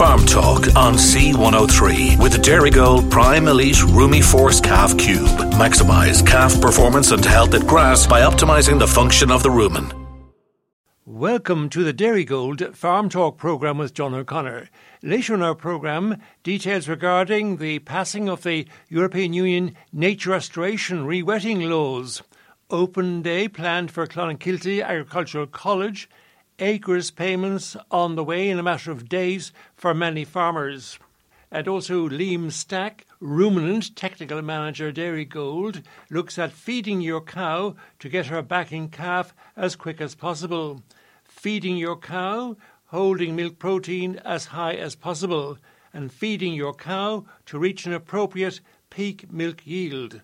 Farm Talk on C103 with the Dairygold Prime Elite Rumi Force Calf Cube. Maximize calf performance and health at grass by optimizing the function of the rumen. Welcome to the Dairygold Farm Talk program with John O'Connor. Later in our program, details regarding the passing of the European Union nature restoration rewetting laws, open day planned for Clonakilty Agricultural College, acres payments on the way in a matter of days for many farmers. And also Liam Stack, ruminant technical manager Dairygold, looks at feeding your cow to get her back in calf as quick as possible. Feeding your cow, holding milk protein as high as possible, and feeding your cow to reach an appropriate peak milk yield.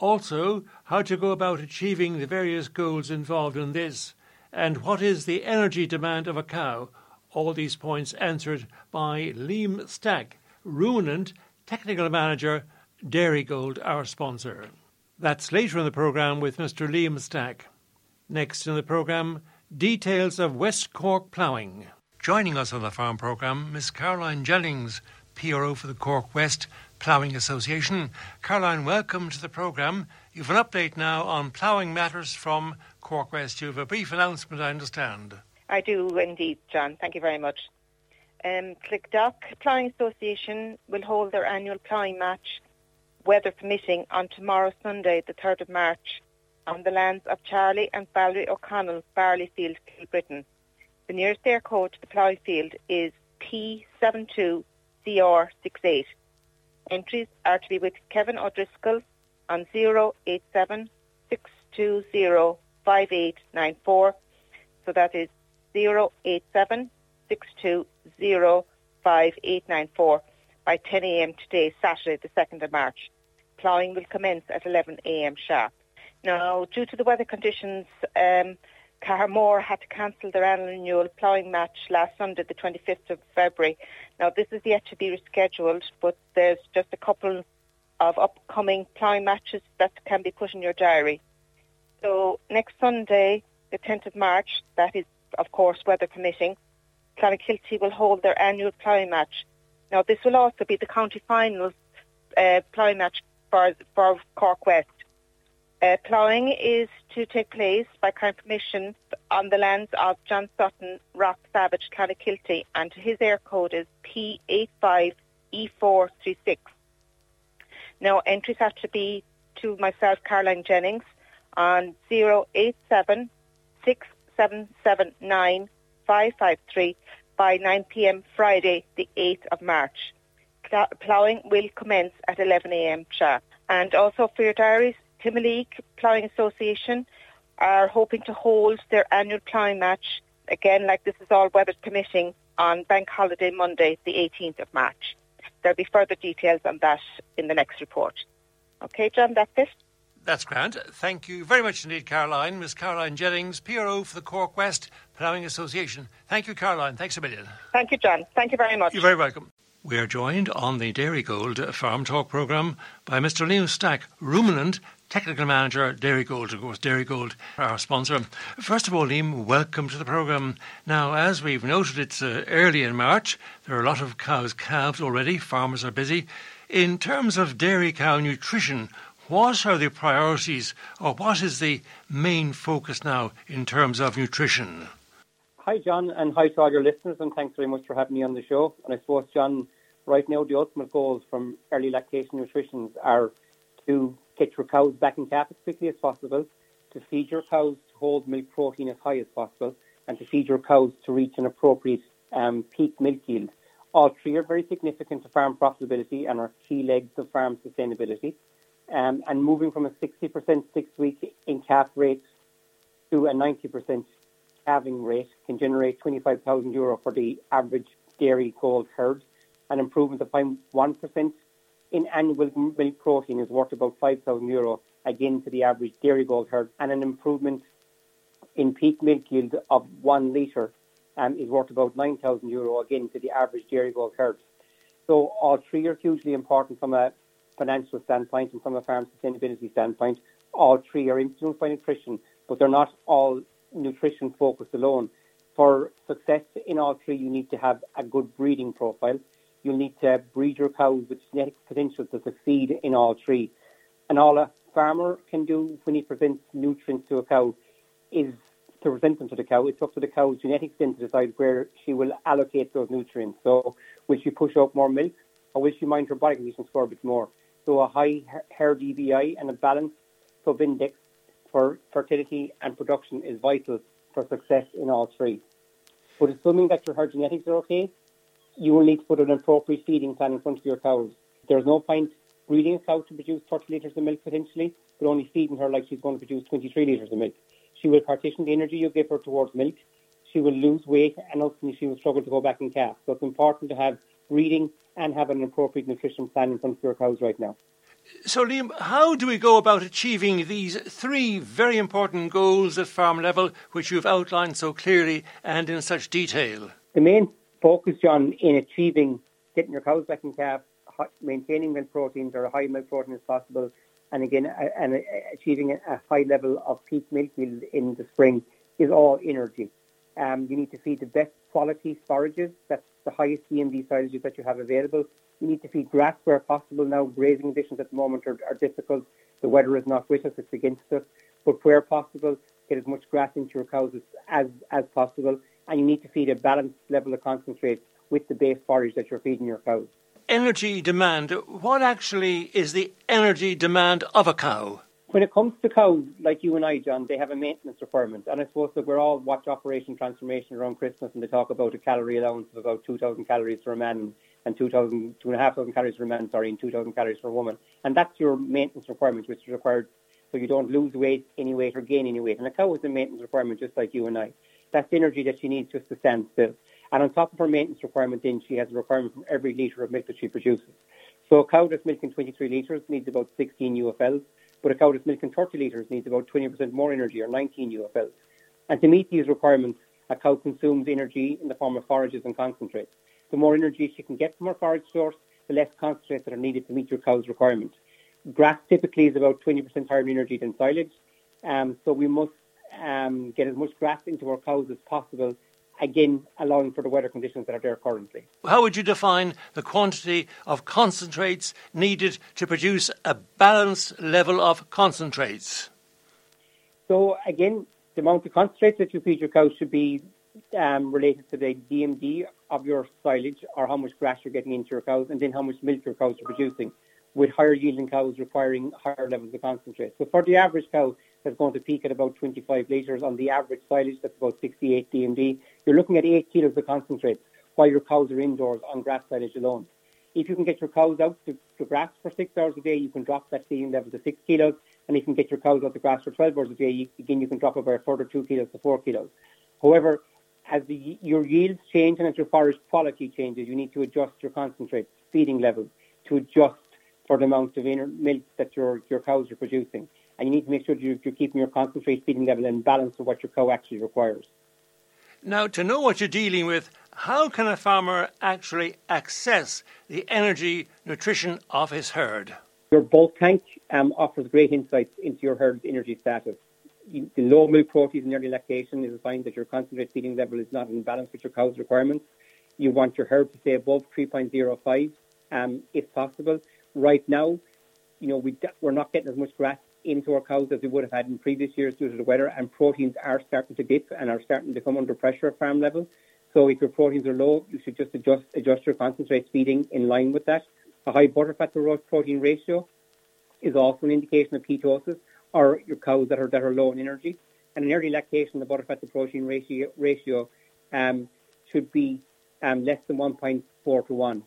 Also, how to go about achieving the various goals involved in this and what is the energy demand of a cow? All these points answered by Liam Stack, ruminant technical manager, Dairygold, our sponsor. That's later in the programme with Mr. Liam Stack. Next in the programme, details of West Cork ploughing. Joining us on the farm programme, Miss Caroline Jennings, PRO for the Cork West Ploughing Association. Caroline, welcome to the programme. You've an update now on ploughing matters from Cork West. You have a brief announcement, I understand. I do indeed, John. Thank you very much. Um, Clydach Ploughing Association will hold their annual ploughing match, weather permitting, on tomorrow, Sunday, the 3rd of March, on the lands of Charlie and Valerie O'Connell, Barley Field, Kilbrittain. The nearest Eircode to the ploughing field is P72CR68. Entries are to be with Kevin O'Driscoll on 087 620 5894. So that is 087 by 10 a.m. today, Saturday, the 2nd of March. Ploughing will commence at 11 a.m. sharp. Now, due to the weather conditions, um, Carmore had to cancel their annual ploughing match last Sunday, the 25th of February. Now, this is yet to be rescheduled, but there's just a couple of upcoming ploughing matches that can be put in your diary. So next Sunday, the 10th of March, that is, of course, weather permitting, Clonakilty will hold their annual ploughing match. Now, this will also be the county finals uh, ploughing match for, for Cork West. Uh, ploughing is to take place by current permission on the lands of John Sutton, Rock Savage, Clonakilty, and his Eircode is P85E436. Now, entries have to be to myself, Caroline Jennings, on 087 by 9 p.m. Friday, the 8th of March. Ploughing will commence at 11 a.m. sharp. And also for your diaries, Timoleague Ploughing Association are hoping to hold their annual ploughing match, again, like this is all weather permitting, on Bank Holiday Monday, the 18th of March. There'll be further details on that in the next report. Okay, John, that's it. That's grand. Thank you very much indeed, Caroline. Miss Caroline Jennings, PRO for the Cork West Ploughing Association. Thank you, Caroline. Thanks a million. Thank you, John. Thank you very much. You're very welcome. We are joined on the Dairygold Farm Talk programme by Mr. Liam Stack, ruminant technical manager, Dairygold, of course, Dairygold, our sponsor. First of all, Liam, welcome to the programme. Now, as we've noted, it's uh, early in March. There are a lot of cows calved already. Farmers are busy. In terms of dairy cow nutrition, what are the priorities or what is the main focus now in terms of nutrition? Hi, John, and hi to all your listeners, and thanks very much for having me on the show. And I suppose, John, right now the ultimate goals from early lactation nutrition are to get your cows back in calf as quickly as possible, to feed your cows to hold milk protein as high as possible, and to feed your cows to reach an appropriate um, peak milk yield. All three are very significant to farm profitability and are key legs of farm sustainability um, and moving from a 60% six-week in calf rate to a 90% calving rate can generate 25,000 euro for the average Dairygold herd. An improvement of 1% in annual milk protein is worth about 5,000 euro again to the average Dairygold herd, and an improvement in peak milk yield of one litre um, is worth about 9,000 euro again to the average Dairygold herd. So all three are hugely important from a financial standpoint and from a farm sustainability standpoint. All three are influenced by nutrition, but they're not all nutrition focused alone. for success in all three, you need to have a good breeding profile. You'll need to breed your cows with genetic potential to succeed in all three. And all a farmer can do when he presents nutrients to a cow is to present them to the cow. It's up to the cow's genetics then to decide where she will allocate those nutrients. So will she push out more milk or will she mind her body condition score a bit more? So a high herd DBI and a balanced sub-index for fertility and production is vital for success in all three. But assuming that your herd genetics are okay, you will need to put an appropriate feeding plan in front of your cows. There's no point breeding a cow to produce 30 litres of milk potentially, but only feeding her like she's going to produce 23 litres of milk. She will partition the energy you give her towards milk. She will lose weight and ultimately she will struggle to go back and calf. So it's important to have breeding and have an appropriate nutrition plan in front of your cows right now. So, Liam, how do we go about achieving these three very important goals at farm level, which you've outlined so clearly and in such detail? The main focus, on in achieving getting your cows back in calf, maintaining milk proteins or a high milk protein as possible, and again, and achieving a high level of peak milk yield in the spring is all energy. Um, you need to feed the best quality forages. That's the highest DMD silages that you have available. You need to feed grass where possible. Now, grazing conditions at the moment are, are difficult. The weather is not with us; it's against us. But where possible, get as much grass into your cows as, as, as possible. And you need to feed a balanced level of concentrate with the base forage that you're feeding your cows energy demand, what actually is the energy demand of a cow? When it comes to cows, like you and I, John, they have a maintenance requirement. And I suppose that we're all watch Operation Transformation around Christmas and they talk about a calorie allowance of about 2,000 calories for a man and 2,000, 2,500 calories for a man, sorry, and 2,000 calories for a woman. And that's your maintenance requirement, which is required so you don't lose weight, any weight, or gain any weight. And a cow is a maintenance requirement just like you and I. That's energy that she needs just to stand still. And on top of her maintenance requirement, then she has a requirement from every litre of milk that she produces. So a cow that's milking 23 litres needs about 16 UFLs, but a cow that's milking 30 litres needs about 20% more energy, or 19 UFLs. And to meet these requirements, a cow consumes energy in the form of forages and concentrates. The more energy she can get from her forage source, the less concentrates that are needed to meet your cow's requirement. Grass typically is about 20% higher in energy than silage, um, so we must um, get as much grass into our cows as possible again allowing for the weather conditions that are there currently. How would you define the quantity of concentrates needed to produce a balanced level of concentrates? So again, the amount of concentrates that you feed your cows should be um, related to the DMD of your silage or how much grass you're getting into your cows and then how much milk your cows are producing with higher yielding cows requiring higher levels of concentrate. So for the average cow, that's going to peak at about 25 litres. On the average silage, that's about 68 DMD. You're looking at 8 kilos of concentrate while your cows are indoors on grass silage alone. If you can get your cows out to, to grass for 6 hours a day, you can drop that feeding level to 6 kilos. And if you can get your cows out to grass for 12 hours a day, you, again, you can drop it by a further 2 kilos to 4 kilos. However, as the, your yields change and as your forage quality changes, you need to adjust your concentrate feeding levels to adjust for the amount of inner milk that your, your cows are producing and you need to make sure you're, you're keeping your concentrate feeding level in balance with what your cow actually requires. Now, to know what you're dealing with, how can a farmer actually access the energy nutrition of his herd? Your bulk tank um, offers great insights into your herd's energy status. The low milk proteins in early lactation is a sign that your concentrate feeding level is not in balance with your cow's requirements. You want your herd to stay above 3.05 um, if possible. Right now, you know, we, we're not getting as much grass into our cows as we would have had in previous years due to the weather, and proteins are starting to dip and are starting to come under pressure at farm level. So if your proteins are low, you should just adjust adjust your concentrate feeding in line with that. A high butterfat to protein ratio is also an indication of ketosis or your cows that are that are low in energy. And in early lactation, the butterfat to protein ratio ratio um, should be um, less than 1.4 to 1.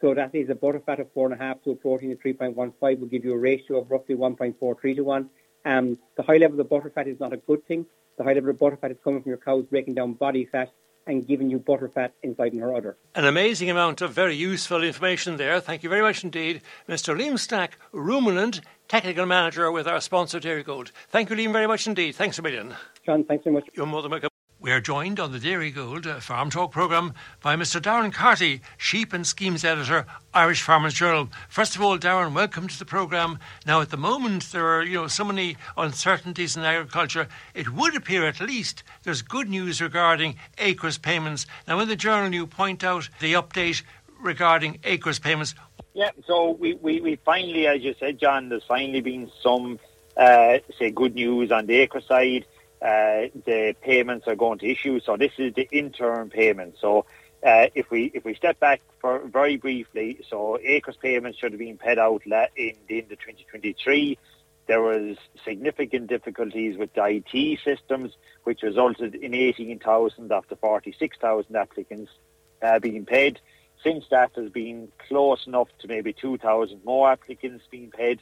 So that is a butterfat of 4.5 to a protein of 3.15 will give you a ratio of roughly 1.43 to 1. Um, the high level of butterfat is not a good thing. The high level of butterfat is coming from your cows breaking down body fat and giving you butterfat inside in her udder. An amazing amount of very useful information there. Thank you very much indeed. Mr. Liam Stack, Ruminant, Technical Manager with our sponsor Dairygold. Thank you, Liam, very much indeed. Thanks a million. John, thanks very much. You're more than welcome. We are joined on the Dairygold Farm Talk programme by Mr. Darren Carty, Sheep and Schemes Editor, Irish Farmers Journal. First of all, Darren, welcome to the programme. Now, at the moment, there are you know so many uncertainties in agriculture. It would appear, at least, there's good news regarding acres payments. Now, in the journal, you point out the update regarding acres payments. Yeah, so we, we, we finally, as you said, John, there's finally been some, uh, say, good news on the acre side uh, the payments are going to issue. So this is the interim payment. So uh, if we if we step back for very briefly, so acres payments should have been paid out in the end of 2023. There was significant difficulties with the IT systems, which resulted in 18,000 after 46,000 applicants uh, being paid. Since that has been close enough to maybe 2,000 more applicants being paid,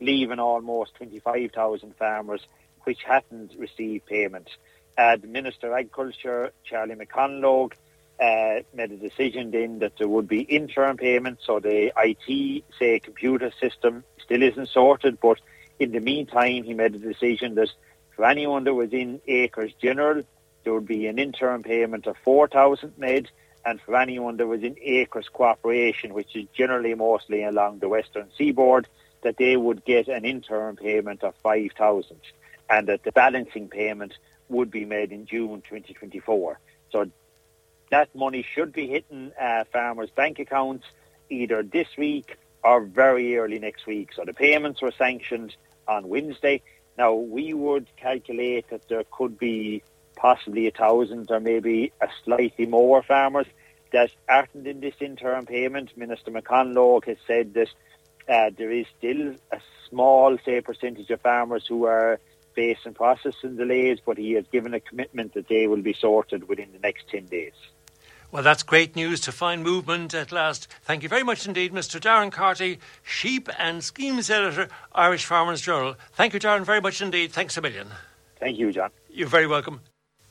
leaving almost 25,000 farmers which hadn't received payment. Uh, the Minister of Agriculture, Charlie McConalogue, uh, made a decision then that there would be interim payments, so the IT, say, computer system still isn't sorted, but in the meantime, he made a decision that for anyone that was in Acres General, there would be an interim payment of 4,000 made, and for anyone that was in Acres Cooperation, which is generally mostly along the western seaboard, that they would get an interim payment of 5,000 and that the balancing payment would be made in June 2024. So that money should be hitting uh, farmers' bank accounts either this week or very early next week. So the payments were sanctioned on Wednesday. Now we would calculate that there could be possibly a thousand or maybe a slightly more farmers that aren't in this interim payment. Minister McConalogue has said that uh, there is still a small, say, percentage of farmers who are facing processing delays, but he has given a commitment that they will be sorted within the next 10 days. Well, that's great news to find movement at last. Thank you very much indeed, Mr. Darren Carty, Sheep and Schemes Editor, Irish Farmers Journal. Thank you, Darren, very much indeed. Thanks a million. Thank you, John. You're very welcome.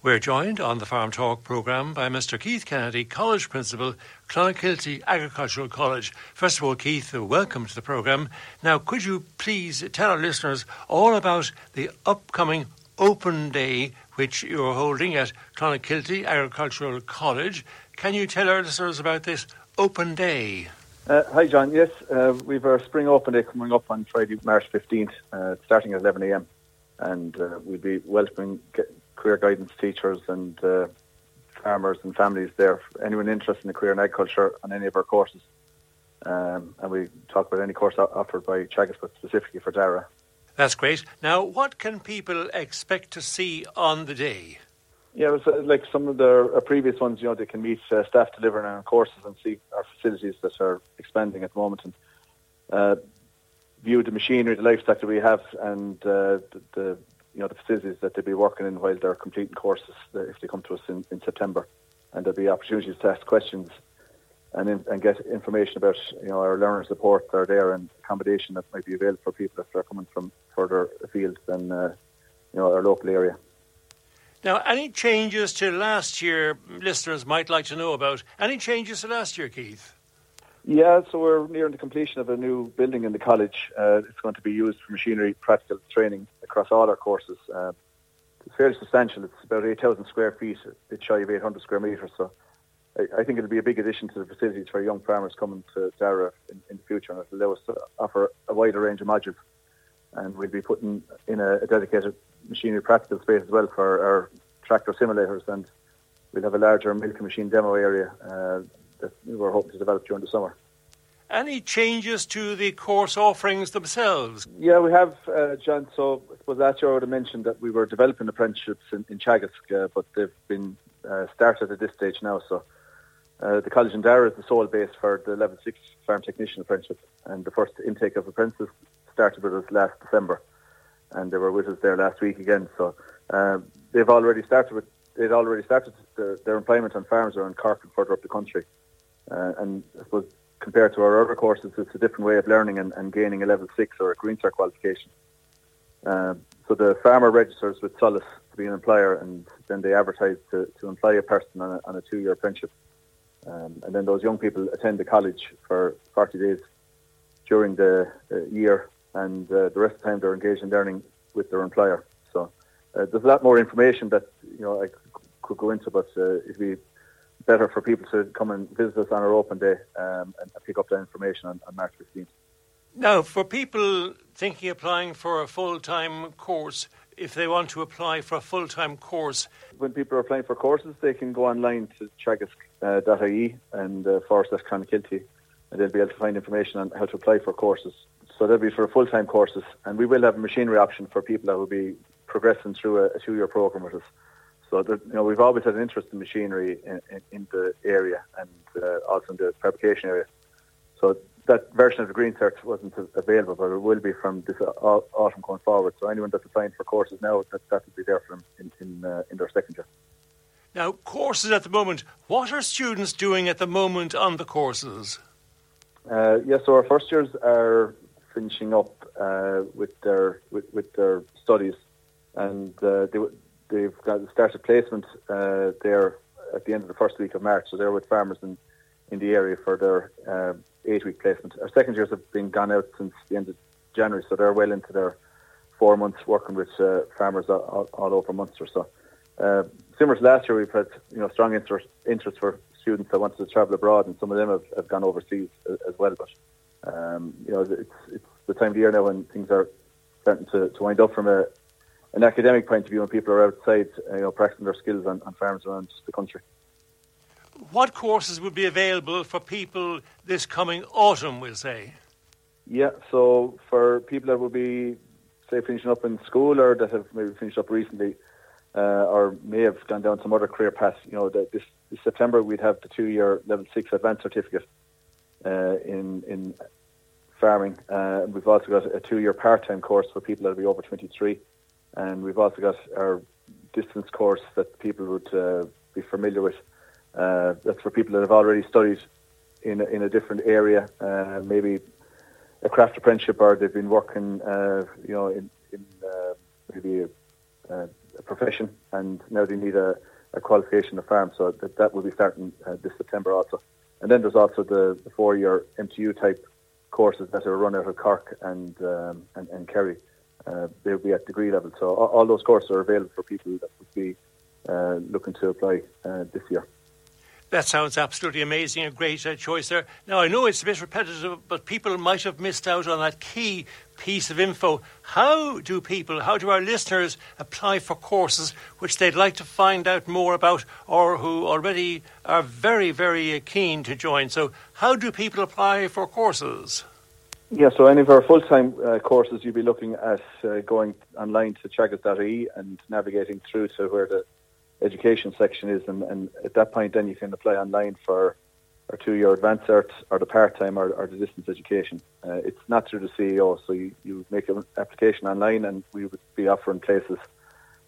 We're joined on the Farm Talk programme by Mr. Keith Kennedy, College Principal, Clonakilty Agricultural College. First of all, Keith, welcome to the programme. Now, could you please tell our listeners all about the upcoming Open Day which you're holding at Clonakilty Agricultural College? Can you tell our listeners about this Open Day? Uh, hi, John. Yes, uh, we've our Spring Open Day coming up on Friday, March 15th, uh, starting at 11am. And uh, we'll be welcoming career guidance teachers and uh, farmers and families there. Anyone interested in a career in agriculture on any of our courses. Um, and we talk about any course offered by Teagasc, but specifically for Darrara. That's great. Now, what can people expect to see on the day? Yeah, it was, like some of the uh, previous ones, you know, they can meet uh, staff delivering our courses and see our facilities that are expanding at the moment and uh, view the machinery, the livestock that we have, and uh, the, the you know the facilities that they'll be working in while they're completing courses if they come to us in, in September, and there'll be opportunities to ask questions and in, and get information about you know our learner support that are there and accommodation that might be available for people if they're coming from further afield than uh, you know our local area. Now, any changes to last year listeners might like to know about? Any changes to last year, Keith? Yeah, so we're nearing the completion of a new building in the college. Uh, it's going to be used for machinery practical training across all our courses. Uh, it's fairly substantial. It's about 8,000 square feet, a bit shy of 800 square metres. So I, I, think it'll be a big addition to the facilities for young farmers coming to Darrara in, in the future, and it'll allow us to offer a wider range of modules. And we'll be putting in a, a dedicated machinery practical space as well for our tractor simulators, and we'll have a larger milking machine demo area. Uh, that we were hoping to develop during the summer. Any changes to the course offerings themselves? Yeah, we have, uh, John. So I suppose last year I would have mentioned that we were developing apprenticeships in, in Teagasc, uh, but they've been uh, started at this stage now. So uh, the College in Darrara is the sole base for the level six farm technician apprenticeship, and the first intake of apprentices started with us last December, and they were with us there last week again. So uh, they've already started with they'd already started their, their employment on farms around Cork and further up the country. Uh, and I suppose compared to our other courses, it's a different way of learning and, and gaining a level six or a Green Cert qualification. Uh, so the farmer registers with SOLAS to be an employer, and then they advertise to, to employ a person on a, on a two-year apprenticeship. Um, and then those young people attend the college for 40 days during the year, and uh, the rest of the time they're engaged in learning with their employer. So uh, there's a lot more information that you know I could go into, but uh, it'd be better for people to come and visit us on our open day um, and pick up that information on, on March 15th. Now, for people thinking applying for a full-time course, if they want to apply for a full-time course, when people are applying for courses, they can go online to teagasc.ie uh, and uh, forward slash Clonakilty, and they'll be able to find information on how to apply for courses. So that'll be for full-time courses, and we will have a machinery option for people that will be progressing through a, a two-year program with us. So that, you know, we've always had an interest in machinery in, in, in the area and uh, also in the fabrication area. So that version of the Green Cert wasn't available, but it will be from this autumn going forward. So anyone that's applying for courses now, that, that will be there for them in, in, uh, in their second year. Now, courses at the moment, what are students doing at the moment on the courses? Uh, yes, so our first years are finishing up uh, with their with, with, their studies, and uh, they, they've got started placement uh, there at the end of the first week of March. So they're with farmers in, in the area for their uh, eight week placement. Our second years have been gone out since the end of January, so they're well into their four months working with uh, farmers all, all, over Munster. So, uh, similar to last year, we've had you know strong interest, interest for students that wanted to travel abroad, and some of them have, have gone overseas as, well. But um, you know, it's it's the time of year now when things are starting to, to wind up from a an academic point of view, when people are outside, you know, practicing their skills on, on farms around the country. What courses would be available for people this coming autumn, we'll say? Yeah, so for people that will be, say, finishing up in school or that have maybe finished up recently uh, or may have gone down some other career path, you know, this, this September we'd have the two-year level six advanced certificate uh, in in farming. Uh, and we've also got a two-year part-time course for people that will be over 23. And we've also got our distance course that people would uh, be familiar with. Uh, that's for people that have already studied in a, in a different area, uh, maybe a craft apprenticeship, or they've been working, uh, you know, in, in uh, maybe a, a, profession, and now they need a, a qualification of farm. So that that will be starting uh, this September also. And then there's also the, the four-year MTU type courses that are run out of Cork and um, and, and Kerry. Uh, they'll be at degree level. So all, all, those courses are available for people that would be uh, looking to apply uh, this year. That sounds absolutely amazing. A great uh, choice there. Now, I know it's a bit repetitive, but people might have missed out on that key piece of info. How do people, how do our listeners apply for courses which they'd like to find out more about or who already are very, very keen to join? So, how do people apply for courses? Yeah, so any of our full-time uh, courses, you'll be looking at uh, going online to teagasc.ie and navigating through to where the education section is, and, and at that point, then you can apply online for our two-year advanced cert or the part-time or, or the distance education. Uh, it's not through the CAO, so you, you make an application online, and we would be offering places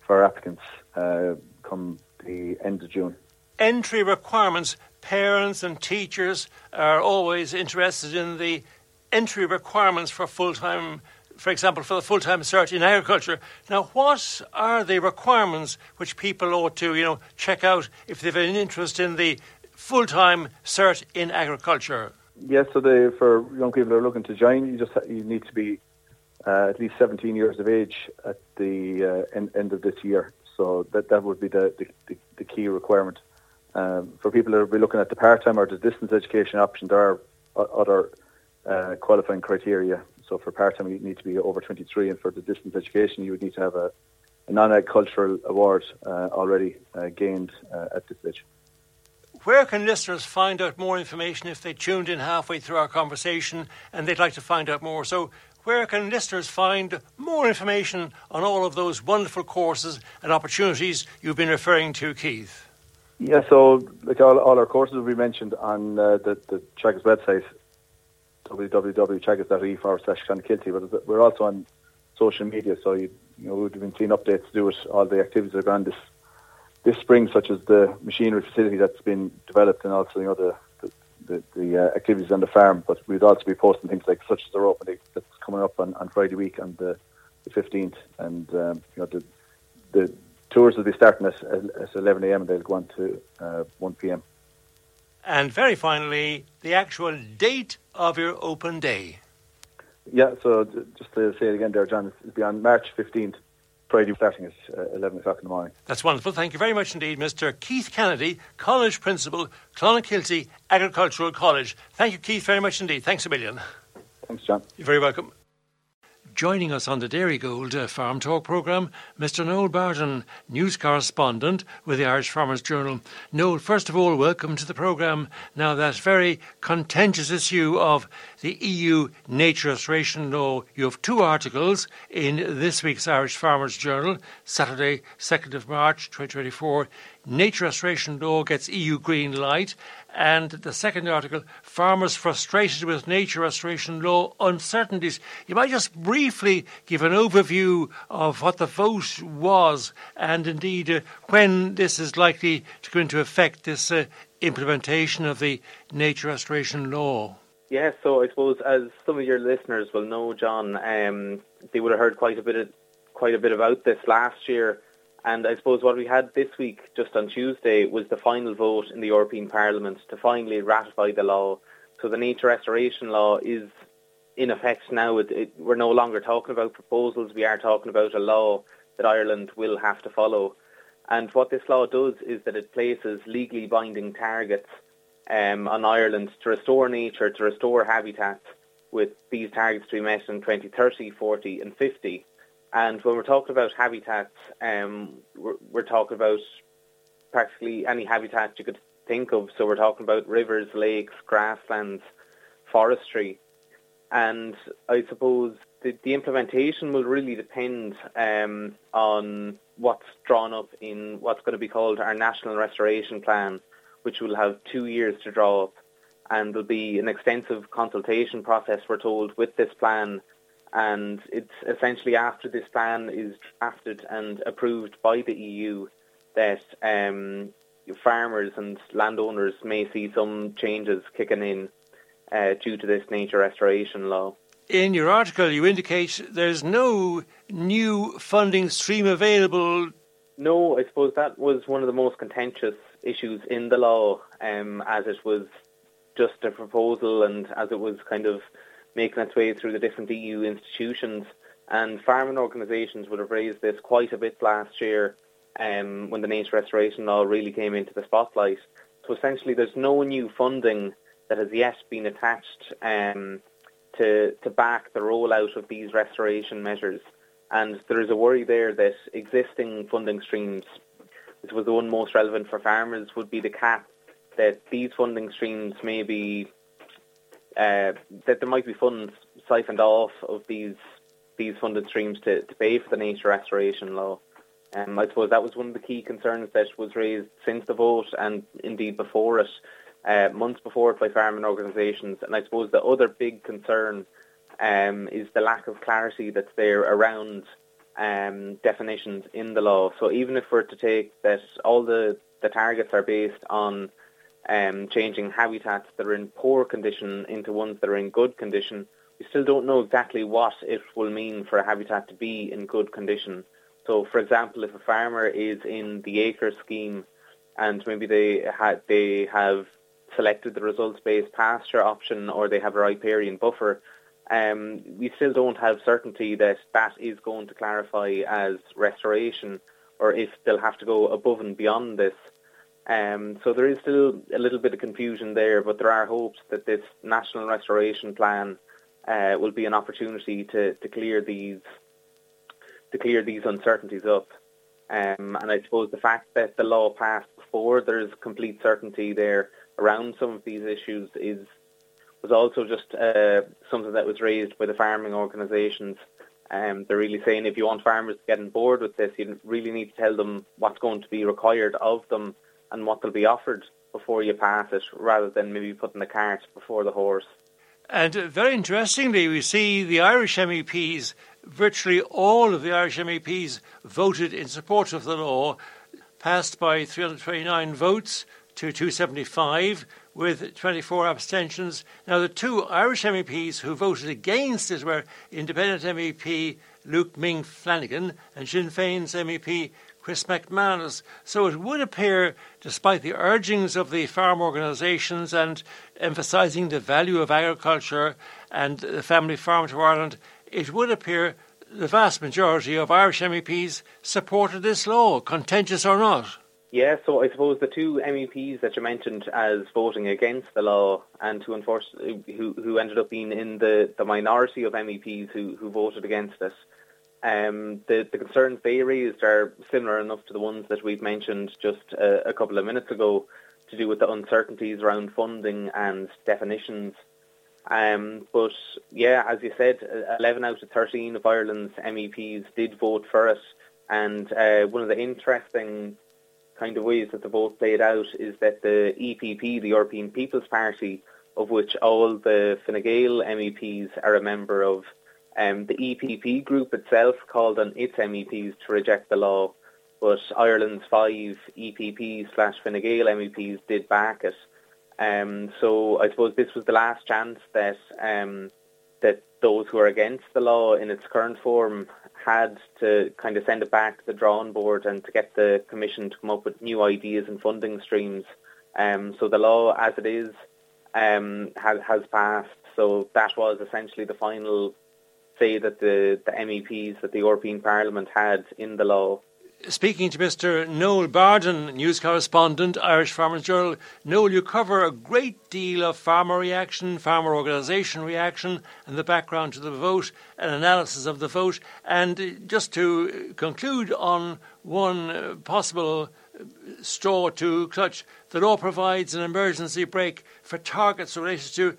for applicants uh, come the end of June. Entry requirements. Parents and teachers are always interested in the entry requirements for full-time for example, for the full time cert in agriculture. Now, what are the requirements which people ought to, you know, check out if they've an interest in the full time cert in agriculture? Yes, so they, for young people who are looking to join, you just you need to be uh, at least 17 years of age at the uh, end, end, of this year. So that that would be the, the, the key requirement. Um, for people who will be looking at the part time or the distance education option, there are other uh, qualifying criteria so for part-time, you need to be over 23, and for the distance education, you would need to have a, a non-agricultural award uh, already uh, gained uh, at this stage. Where can listeners find out more information if they tuned in halfway through our conversation and they'd like to find out more? So, where can listeners find more information on all of those wonderful courses and opportunities you've been referring to, Keith? Yeah, so like all, all our courses will be mentioned on uh, the, the Teagasc website, www.teagasc.ie forward slash. But we're also on social media, so you, you know, we've been seeing updates to do with all the activities that are going this this spring, such as the machinery facility that's been developed, and also you know the the, the, the uh, activities on the farm. But we'd also be posting things like such as the opening that's coming up on, on Friday week on the the fifteenth, and um, you know the the tours will be starting at, at 11 a.m. and they'll go on to uh, 1 p.m. And very finally, the actual date of your open day. Yeah, so just to say it again there, John, it'll be on March 15th Friday starting at uh, 11 o'clock in the morning. That's wonderful. Thank you very much indeed, Mr. Keith Kennedy, College Principal, Clonakilty Agricultural College. Thank you, Keith, very much indeed. Thanks a million. Thanks, John. You're very welcome. Joining us on the Dairygold uh, Farm Talk programme, Mr. Noel Barton, news correspondent with the Irish Farmers Journal. Noel, first of all, welcome to the programme. Now, that very contentious issue of the EU Nature Restoration Law, you have two articles in this week's Irish Farmers Journal, Saturday, 2nd of March 2024. Nature Restoration Law gets EU green light. And the second article, Farmers Frustrated with Nature Restoration Law Uncertainties. You might just briefly give an overview of what the vote was and indeed uh, when this is likely to go into effect, this uh, implementation of the Nature Restoration Law. Yeah, so I suppose as some of your listeners will know, John, um, they would have heard quite a bit of, quite a bit about this last year. And I suppose what we had this week, just on Tuesday, was the final vote in the European Parliament to finally ratify the law. So the nature restoration law is in effect now. It, it, we're no longer talking about proposals. We are talking about a law that Ireland will have to follow. And what this law does is that it places legally binding targets um, on Ireland to restore nature, to restore habitats, with these targets to be met in 2030, 40 and 50. And when we're talking about habitats, um, we're, we're, talking about practically any habitat you could think of. So we're talking about rivers, lakes, grasslands, forestry. And I suppose the, the implementation will really depend um, on what's drawn up in what's going to be called our National Restoration Plan, which will have two years to draw up. And there'll be an extensive consultation process, we're told, with this plan and it's essentially after this plan is drafted and approved by the EU that um, farmers and landowners may see some changes kicking in uh, due to this nature restoration law. In your article, you indicate there's no new funding stream available. No, I suppose that was one of the most contentious issues in the law, um, as it was just a proposal and as it was kind of making its way through the different EU institutions. And farming organisations would have raised this quite a bit last year um, when the nature restoration law really came into the spotlight. So essentially, there's no new funding that has yet been attached um, to to back the rollout of these restoration measures. And there is a worry there that existing funding streams, this was the one most relevant for farmers, would be the cap that these funding streams may be uh, that there might be funds siphoned off of these these funded streams to, to pay for the nature restoration law. Um, I suppose that was one of the key concerns that was raised since the vote and indeed before it, uh, months before it by farming organisations. And I suppose the other big concern um, is the lack of clarity that's there around um, definitions in the law. So even if we're to take that all the, the targets are based on um, changing habitats that are in poor condition into ones that are in good condition, we still don't know exactly what it will mean for a habitat to be in good condition. So, for example, if a farmer is in the acre scheme and maybe they ha- they have selected the results-based pasture option or they have a riparian buffer, um, we still don't have certainty that that is going to clarify as restoration or if they'll have to go above and beyond this. Um, so there is still a little bit of confusion there, but there are hopes that this national restoration plan uh, will be an opportunity to, to clear these to clear these uncertainties up. Um, and I suppose the fact that the law passed before there is complete certainty there around some of these issues is was also just uh, something that was raised by the farming organisations. Um, they're really saying if you want farmers to get on board with this, you really need to tell them what's going to be required of them and what will be offered before you pass it, rather than maybe putting the cart before the horse. And uh, very interestingly, we see the Irish MEPs, virtually all of the Irish MEPs voted in support of the law, passed by 329 votes to 275, with 24 abstentions. Now, the two Irish MEPs who voted against it were Independent MEP Luke Ming Flanagan and Sinn Féin's MEP Chris MacManus. So it would appear, despite the urgings of the farm organisations and emphasising the value of agriculture and the family farm to Ireland, it would appear the vast majority of Irish MEPs supported this law, contentious or not. Yeah, so I suppose the two MEPs that you mentioned as voting against the law and who, enforced, who, who ended up being in the, the minority of MEPs who, who voted against it, um, the, the concerns they raised are similar enough to the ones that we've mentioned just a, a couple of minutes ago to do with the uncertainties around funding and definitions. Um, but yeah, as you said, 11 out of 13 of Ireland's MEPs did vote for it. And uh, one of the interesting kind of ways that the vote played out is that the EPP, the European People's Party, of which all the Fine Gael MEPs are a member of, um, the EPP group itself called on its MEPs to reject the law, but Ireland's five EPP slash Fine Gael MEPs did back it. Um, so I suppose this was the last chance that um, that those who are against the law in its current form had to kind of send it back to the drawing board and to get the commission to come up with new ideas and funding streams. Um, so the law, as it is, um, has, has passed. So that was essentially the final say that the, the MEPs that the European Parliament had in the law speaking to Mr. Noel Barden, news correspondent, Irish Farmers Journal. Noel, you cover a great deal of farmer reaction, farmer organisation reaction, and the background to the vote, and analysis of the vote. And just to conclude on one uh, possible uh, straw to clutch, the law provides an emergency brake for targets related to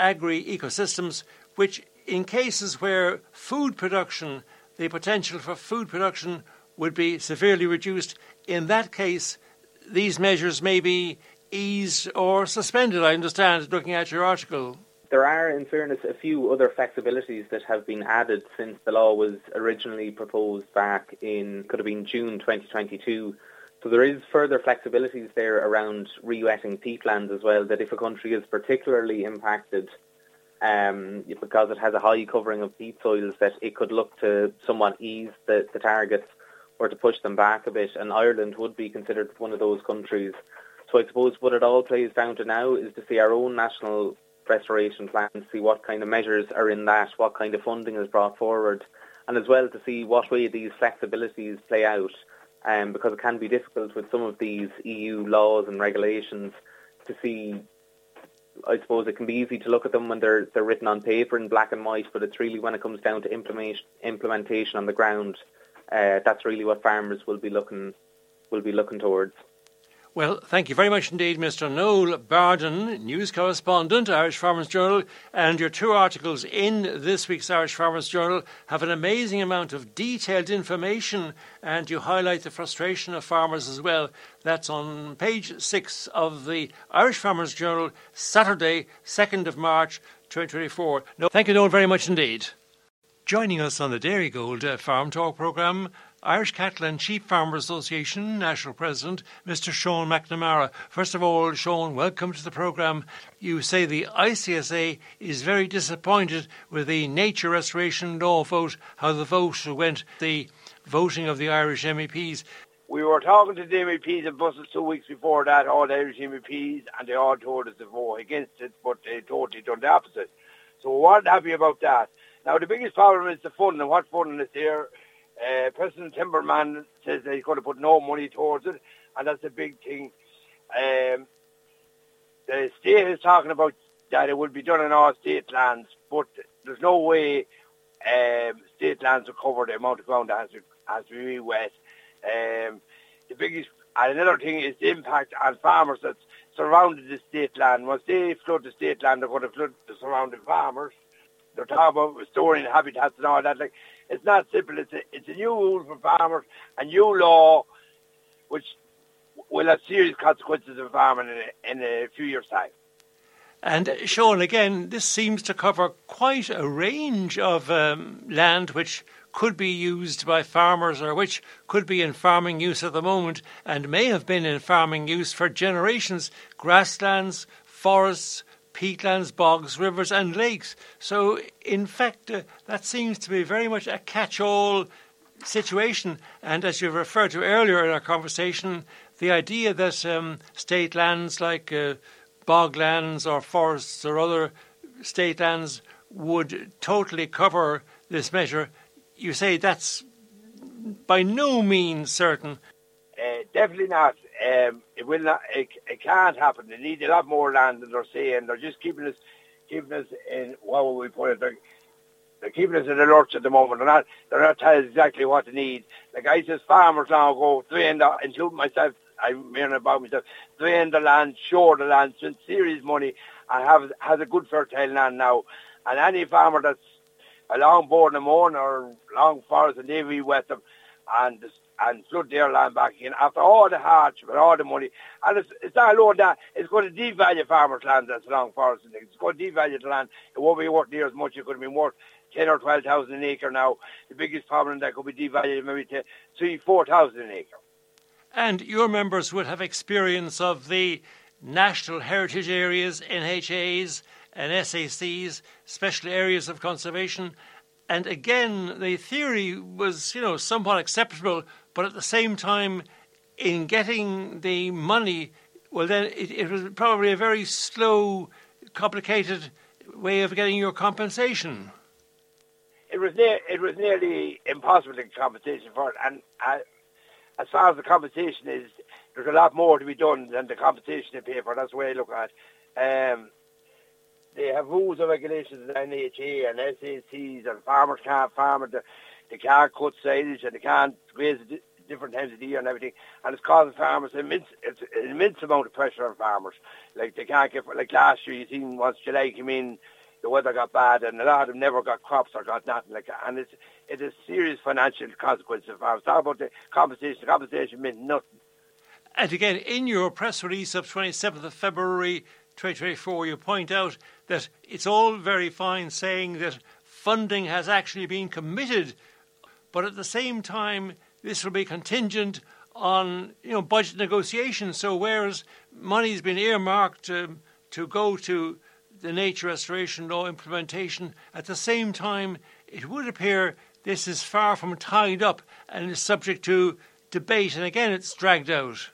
agri ecosystems, which, in cases where food production, the potential for food production would be severely reduced. In that case, these measures may be eased or suspended, I understand, looking at your article. There are, in fairness, a few other flexibilities that have been added since the law was originally proposed back in, could have been June 2022. So there is further flexibilities there around re-wetting peatlands as well, that if a country is particularly impacted um, because it has a high covering of peat soils, that it could look to somewhat ease the, the targets or to push them back a bit, and Ireland would be considered one of those countries. So I suppose what it all plays down to now is to see our own national restoration plan, see what kind of measures are in that, what kind of funding is brought forward, and as well to see what way these flexibilities play out, um, because it can be difficult with some of these EU laws and regulations to see. I suppose it can be easy to look at them when they're they're written on paper in black and white, but it's really when it comes down to implementation implementation on the ground uh, that's really what farmers will be looking will be looking towards. Well, thank you very much indeed, Mr. Noel Barden, news correspondent, Irish Farmers Journal, and your two articles in this week's Irish Farmers Journal have an amazing amount of detailed information, and you highlight the frustration of farmers as well. That's on page six of the Irish Farmers Journal, Saturday, 2nd of March, 2024. No, thank you, Noel, very much indeed. Joining us on the Dairygold uh, Farm Talk programme, Irish Cattle and Sheep Farmers Association National President, Mr. Sean McNamara. First of all, Sean, welcome to the programme. You say the ICSA is very disappointed with the nature restoration law vote, how the vote went, the voting of the Irish MEPs. We were talking to the MEPs in Brussels two weeks before that, all the Irish MEPs, and they all told us to vote against it, but they totally done the opposite. So we weren't happy about that. Now, the biggest problem is the funding. What funding is here? Uh, President Timmerman says that he's going to put no money towards it, and that's a big thing. Um, the state is talking about that it will be done in all state lands, but there's no way um, state lands will cover the amount of ground that has to, has to be wet. Um, the biggest, and another thing is the impact on farmers that's surrounded the state land. Once they flood the state land, they're going to flood the surrounding farmers they're talking about restoring habitats and all that. Like, it's not simple. It's a, it's a new rule for farmers, a new law, which will have serious consequences for farming in a, in a few years' time. And Sean, again, this seems to cover quite a range of um, land which could be used by farmers or which could be in farming use at the moment and may have been in farming use for generations grasslands, forests, peatlands, bogs, rivers, and lakes. So, in fact, uh, that seems to be very much a catch all situation. And as you referred to earlier in our conversation, the idea that um, state lands like uh, boglands or forests or other state lands would totally cover this measure, you say that's by no means certain. Uh, definitely not. Um, it will not. It, it can't happen. They need a lot more land than they're saying. They're just keeping us, keeping us in. What will we put it? They're, they're keeping us in the lurch at the moment. They're not. They're not telling us exactly what they need. Like I says, farmers now go drain the, including myself. I'm hearing about myself. Three Drain the land, shore the land, spend serious money, and have has a good fertile land now. And any farmer that's along Bournemouth or along Forest and re-wet them and and flood their land back again after all the hardship and all the money. And it's, it's not alone that, it's going to devalue farmers' land that's along forest. It's going to devalue the land. It won't be worth near as much. It could have been worth 10 or 12,000 an acre now. The biggest problem that could be devalued maybe to 3, 4,000 an acre. And your members would have experience of the National Heritage Areas, NHAs, and SACs, special areas of conservation. And again, the theory was, you know, somewhat acceptable, but at the same time, in getting the money, well, then it, it was probably a very slow, complicated way of getting your compensation. It was near, it was nearly impossible to get compensation for it, and uh, as far as the compensation is, there's a lot more to be done than the compensation they pay for. That's the way I look at. it. Um, they have rules and regulations in NHA and SACs, and farmers can't farm, they, they can't cut silage, and they can't graze different times of the year and everything, and it's causing farmers immense, it's an immense amount of pressure on farmers. Like they can't get, like last year, you seen once July came in, the weather got bad, and a lot of them never got crops or got nothing like that, and it's it is serious financial consequences for farmers. Talk about the compensation. The compensation meant nothing. And again, in your press release of 27th of February 2024, you point out that it's all very fine saying that funding has actually been committed, but at the same time, this will be contingent on you know budget negotiations. So whereas money's been earmarked um, to go to the nature restoration law implementation, at the same time, it would appear this is far from tied up and is subject to debate, and again, it's dragged out.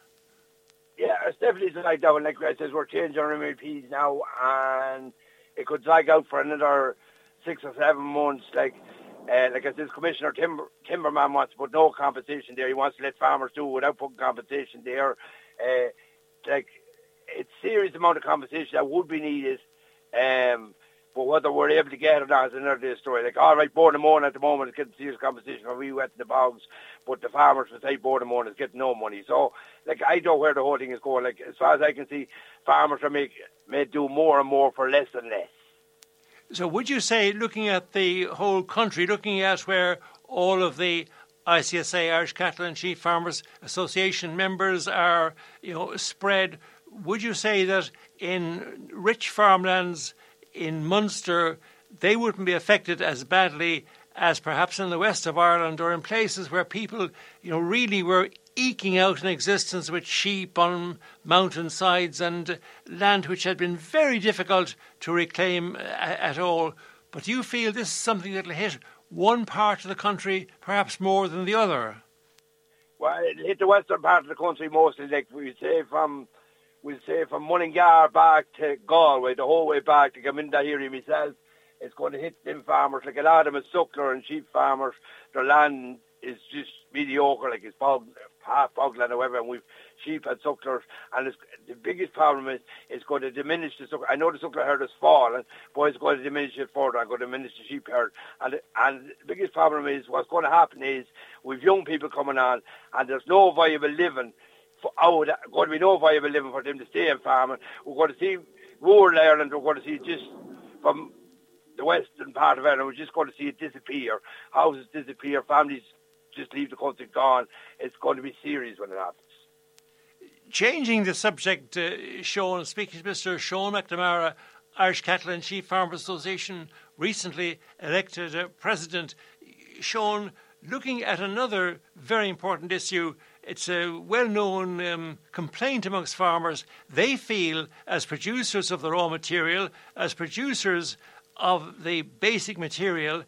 Yeah, it's definitely dragged out. Like I says, we're changing our MLPs now, and it could drag out for another six or seven months. Like, uh, like I said, Commissioner Timber, Timmerman wants to put no compensation there. He wants to let farmers do without putting compensation there. Uh, like, it's serious amount of compensation that would be needed. Um, but whether we're able to get it or not is another story. Like, all right, Bord na Móna at the moment is getting serious competition for we in the bogs, but the farmers beside Bord na Móna is getting no money. So, like, I know where the whole thing is going. Like, as far as I can see, farmers are make, may do more and more for less and less. So, would you say, looking at the whole country, looking at where all of the ICSA, Irish Cattle and Sheep Farmers Association members are, you know, spread, would you say that in rich farmlands, in Munster, they wouldn't be affected as badly as perhaps in the west of Ireland or in places where people, you know, really were eking out an existence with sheep on mountainsides and land which had been very difficult to reclaim uh, at all. But you feel this is something that will hit one part of the country perhaps more than the other? Well, it hit the western part of the country mostly, like we say from we'll say from Mullingar back to Galway, the whole way back to Gaminda here myself, it's going to hit them farmers. Like a lot of them are suckler and sheep farmers. Their land is just mediocre, like it's half bogland or whatever, and we've sheep and sucklers. And the biggest problem is it's going to diminish the suckler. I know the suckler herd has fallen, but it's going to diminish it further. I'm going to diminish the sheep herd. And, and the biggest problem is what's going to happen is we've young people coming on, and there's no viable living for oh, out, going to be no viable living for them to stay in farming. We're going to see rural Ireland, we're going to see just from the western part of Ireland, we're just going to see it disappear. Houses disappear, families just leave the country gone. It's going to be serious when it happens. Changing the subject, uh, Sean, speaking to Mr. Sean McNamara, Irish Cattle and Sheep Farmers Association, recently elected uh, president. Sean, looking at another very important issue, it's a well known um, complaint amongst farmers. They feel, as producers of the raw material, as producers of the basic material,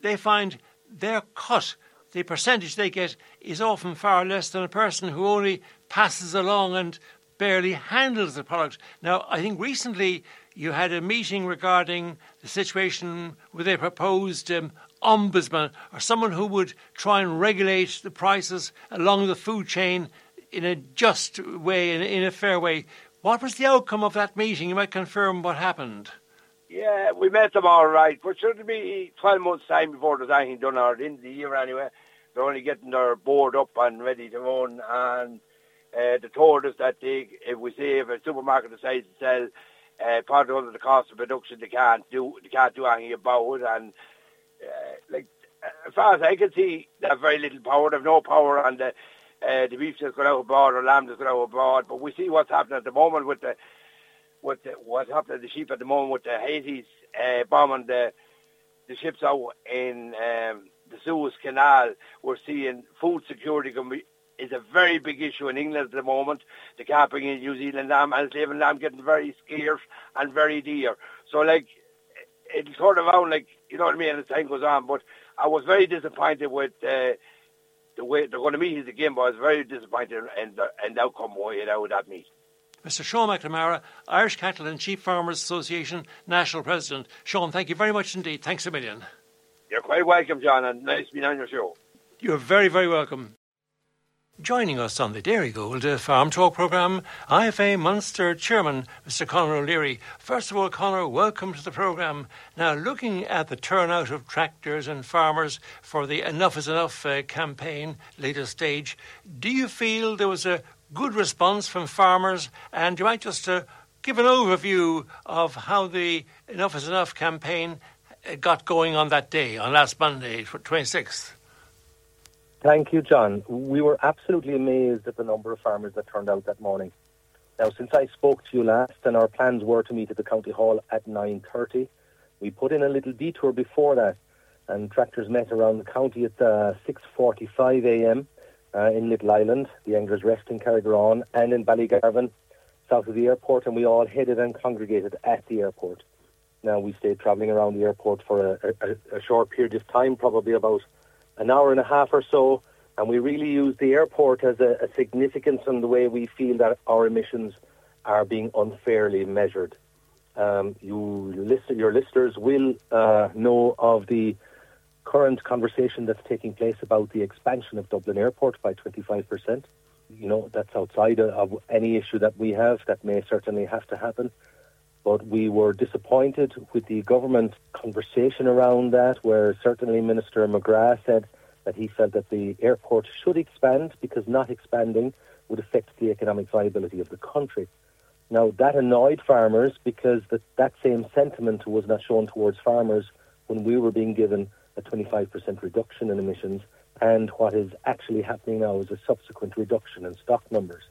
they find their cut, the percentage they get, is often far less than a person who only passes along and barely handles the product. Now, I think recently you had a meeting regarding the situation with a proposed um, ombudsman or someone who would try and regulate the prices along the food chain in a just way, in, in a fair way. What was the outcome of that meeting? You might confirm what happened. Yeah, we met them all right, but should be 12 months' time before there's anything done, or at the year anyway? They're only getting their board up and ready to run, and uh, they told us that they, if we say if a supermarket decides to sell uh, product under the cost of production, they can't do they can't do anything about it, and uh, like as far as I can see, they have very little power. They have no power on the uh, the beef that's going out abroad or lamb that's going out abroad. But we see what's happening at the moment with the with what's happening to the sheep at the moment with the Houthis uh, bombing the the ships out in um, the Suez Canal. We're seeing food security be, is a very big issue in England at the moment. The capping in New Zealand lamb and Slaven lamb getting very scarce and very dear. So like it'll sort of out like you know what I mean as time goes on. But I was very disappointed with. Uh, the way they're going to meet us again, but I was very disappointed in the, in the outcome way out of that meet. Mr. Sean McNamara, Irish Cattle and Sheep Farmers Association National President. Sean, thank you very much indeed. Thanks a million. You're quite welcome, John, and nice being on your show. You're very, very welcome. Joining us on the Dairygold Farm Talk programme, IFA Munster Chairman, Mr. Conor O'Leary. First of all, Conor, welcome to the programme. Now, looking at the turnout of tractors and farmers for the Enough is Enough uh, campaign, latest stage, do you feel there was a good response from farmers? And you might just uh, give an overview of how the Enough is Enough campaign uh, got going on that day, on last Monday, 26th. Thank you, John. We were absolutely amazed at the number of farmers that turned out that morning. Now, since I spoke to you last, and our plans were to meet at the county hall at 9:30, we put in a little detour before that, and tractors met around the county at uh, 6:45 a.m. Uh, in Little Island, the Anglers Rest in Carrigrohane, and in Ballygarvan, south of the airport, and we all headed and congregated at the airport. Now, we stayed travelling around the airport for a, a, a short period of time, probably about an hour and a half or so, and we really used the airport as a, a significance in the way we feel that our emissions are being unfairly measured. Um, you list, your listeners will uh, know of the current conversation that's taking place about the expansion of Dublin Airport by 25%. You know, that's outside of any issue that we have. That may certainly have to happen. But we were disappointed with the government conversation around that, where certainly Minister McGrath said that he felt that the airport should expand because not expanding would affect the economic viability of the country. Now, that annoyed farmers because that, that same sentiment was not shown towards farmers when we were being given a 25% reduction in emissions, and what is actually happening now is a subsequent reduction in stock numbers.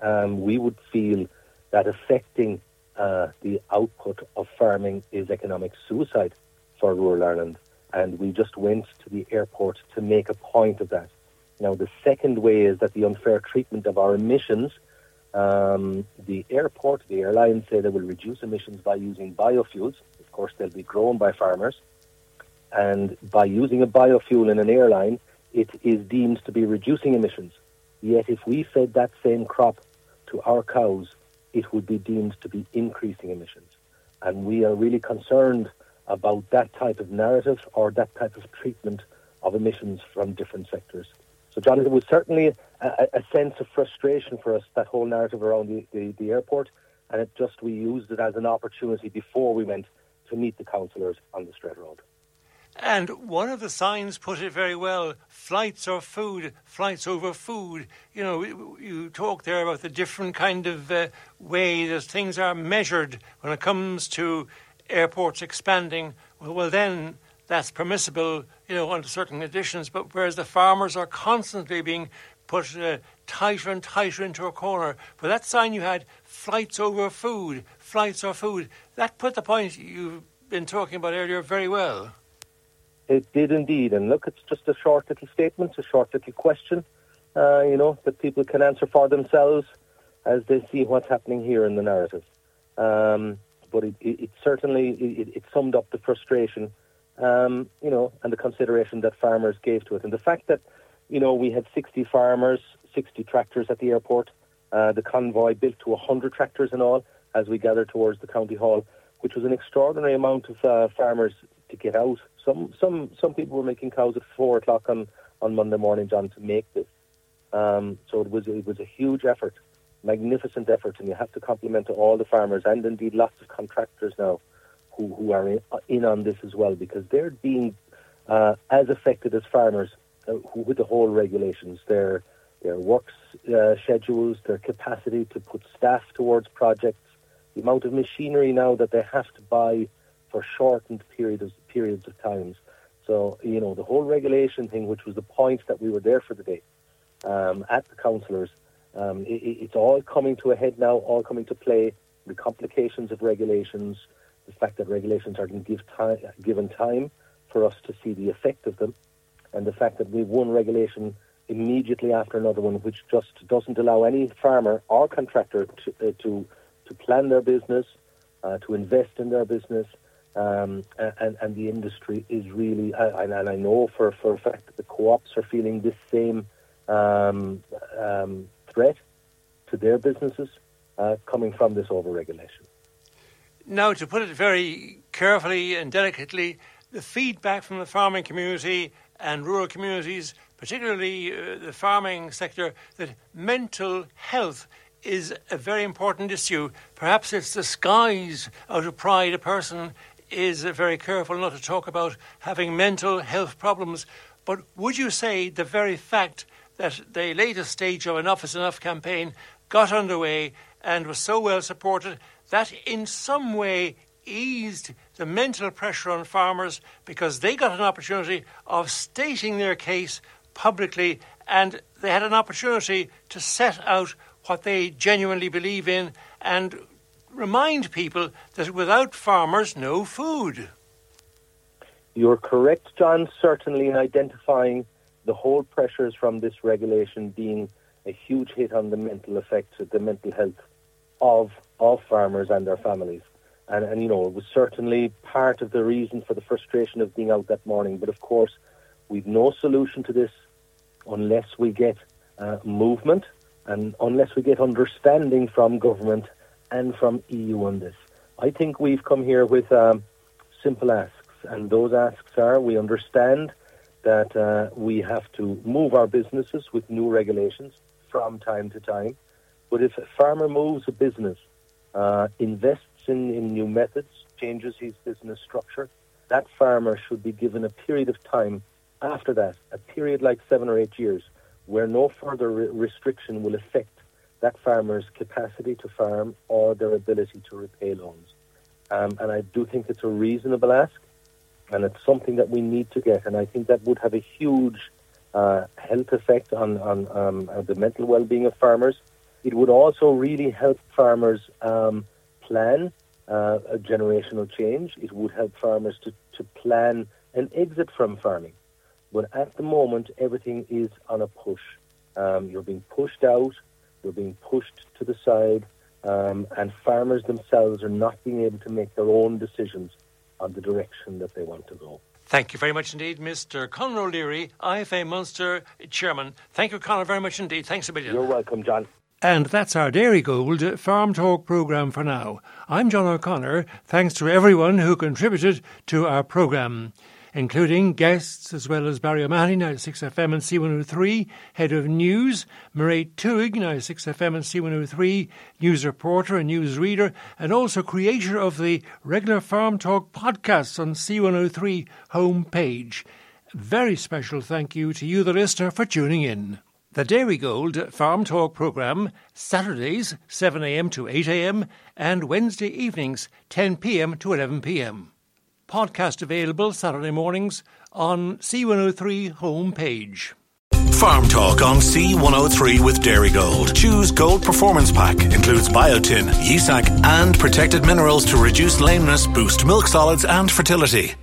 Um, we would feel that affecting uh, the output of farming is economic suicide for rural Ireland. And we just went to the airport to make a point of that. Now, the second way is that the unfair treatment of our emissions. Um, the airport, the airlines say they will reduce emissions by using biofuels. Of course, they'll be grown by farmers. And by using a biofuel in an airline, it is deemed to be reducing emissions. Yet, if we fed that same crop to our cows, it would be deemed to be increasing emissions. And we are really concerned about that type of narrative or that type of treatment of emissions from different sectors. So, John, it was certainly a, a sense of frustration for us, that whole narrative around the, the, the airport, and it just we used it as an opportunity before we went to meet the councillors on the straight road. And one of the signs put it very well flights or food, flights over food. You know, you talk there about the different kind of uh, way that things are measured when it comes to airports expanding. Well, well, then that's permissible, you know, under certain conditions. But whereas the farmers are constantly being put uh, tighter and tighter into a corner. For that sign you had, flights over food, flights or food, that put the point you've been talking about earlier very well. It did indeed. And look, it's just a short little statement, a short little question, uh, you know, that people can answer for themselves as they see what's happening here in the narrative. Um, but it, it, it certainly it, it, summed up the frustration, um, you know, and the consideration that farmers gave to it, and the fact that, you know, we had 60 farmers, 60 tractors at the airport. Uh, the convoy built to 100 tractors in all. as we gathered towards the county hall, which was an extraordinary amount of uh, farmers to get out. Some some some people were making cows at four o'clock on, on Monday morning, John, to make this. Um, so it was it was a huge effort, magnificent effort, and you have to compliment all the farmers and indeed lots of contractors now who who are in, in on this as well because they're being uh, as affected as farmers uh, with the whole regulations. Their their works uh, schedules, their capacity to put staff towards projects, the amount of machinery now that they have to buy for shortened periods periods of times. So you know the whole regulation thing, which was the point that we were there for the day um, at the councillors. Um, it, it's all coming to a head now, all coming to play. The complications of regulations, the fact that regulations are give time, given time for us to see the effect of them, and the fact that we've one regulation immediately after another one, which just doesn't allow any farmer or contractor to uh, to, to plan their business, uh, to invest in their business, um, and, and the industry is really, and, and I know for, for a fact that the co-ops are feeling this same um, um, threat to their businesses uh, coming from this overregulation. Now, to put it very carefully and delicately, the feedback from the farming community and rural communities, particularly uh, the farming sector, that mental health is a very important issue. Perhaps it's disguised out of pride. A person is very careful not to talk about having mental health problems. But would you say the very fact that the latest stage of Enough is Enough campaign got underway and was so well supported that in some way eased the mental pressure on farmers because they got an opportunity of stating their case publicly and they had an opportunity to set out what they genuinely believe in and remind people that without farmers, no food. You're correct, John, certainly in identifying the whole pressures from this regulation being a huge hit on the mental effects, the mental health of of farmers and their families. And, and you know, it was certainly part of the reason for the frustration of being out that morning. But of course, we've no solution to this unless we get uh, movement and unless we get understanding from government and from EU on this. I think we've come here with um, simple asks, and those asks are: we understand that uh, we have to move our businesses with new regulations from time to time. But if a farmer moves a business, uh, invests in, in new methods, changes his business structure, that farmer should be given a period of time after that, a period like seven or eight years, where no further re- restriction will affect that farmer's capacity to farm or their ability to repay loans. Um, and I do think it's a reasonable ask and it's something that we need to get. And I think that would have a huge uh, health effect on, on um, uh, the mental well-being of farmers. It would also really help farmers um, plan uh, a generational change. It would help farmers to, to plan an exit from farming. But at the moment, everything is on a push. Um, you're being pushed out, you're being pushed to the side, um, and farmers themselves are not being able to make their own decisions on the direction that they want to go. Thank you very much indeed, Mr. Conor O'Leary, IFA Munster Chairman. Thank you, Conor, very much indeed. Thanks a million. You're welcome, John. And that's our Dairygold Farm Talk programme for now. I'm John O'Connor. Thanks to everyone who contributed to our programme including guests as well as Barry O'Mahony, 96FM and C103, Head of News, Mairead Tuig, 96FM and C103, News Reporter and News Reader, and also creator of the regular Farm Talk podcasts on C103 homepage. Very special thank you to you, the listener, for tuning in. The Dairygold Farm Talk programme, Saturdays 7am to 8am and Wednesday evenings 10pm to 11pm. Podcast available Saturday mornings on C103 homepage. Farm Talk on C103 with Dairygold. Choose Gold Performance Pack. Includes biotin, Yea-Sacc, and protected minerals to reduce lameness, boost milk solids and fertility.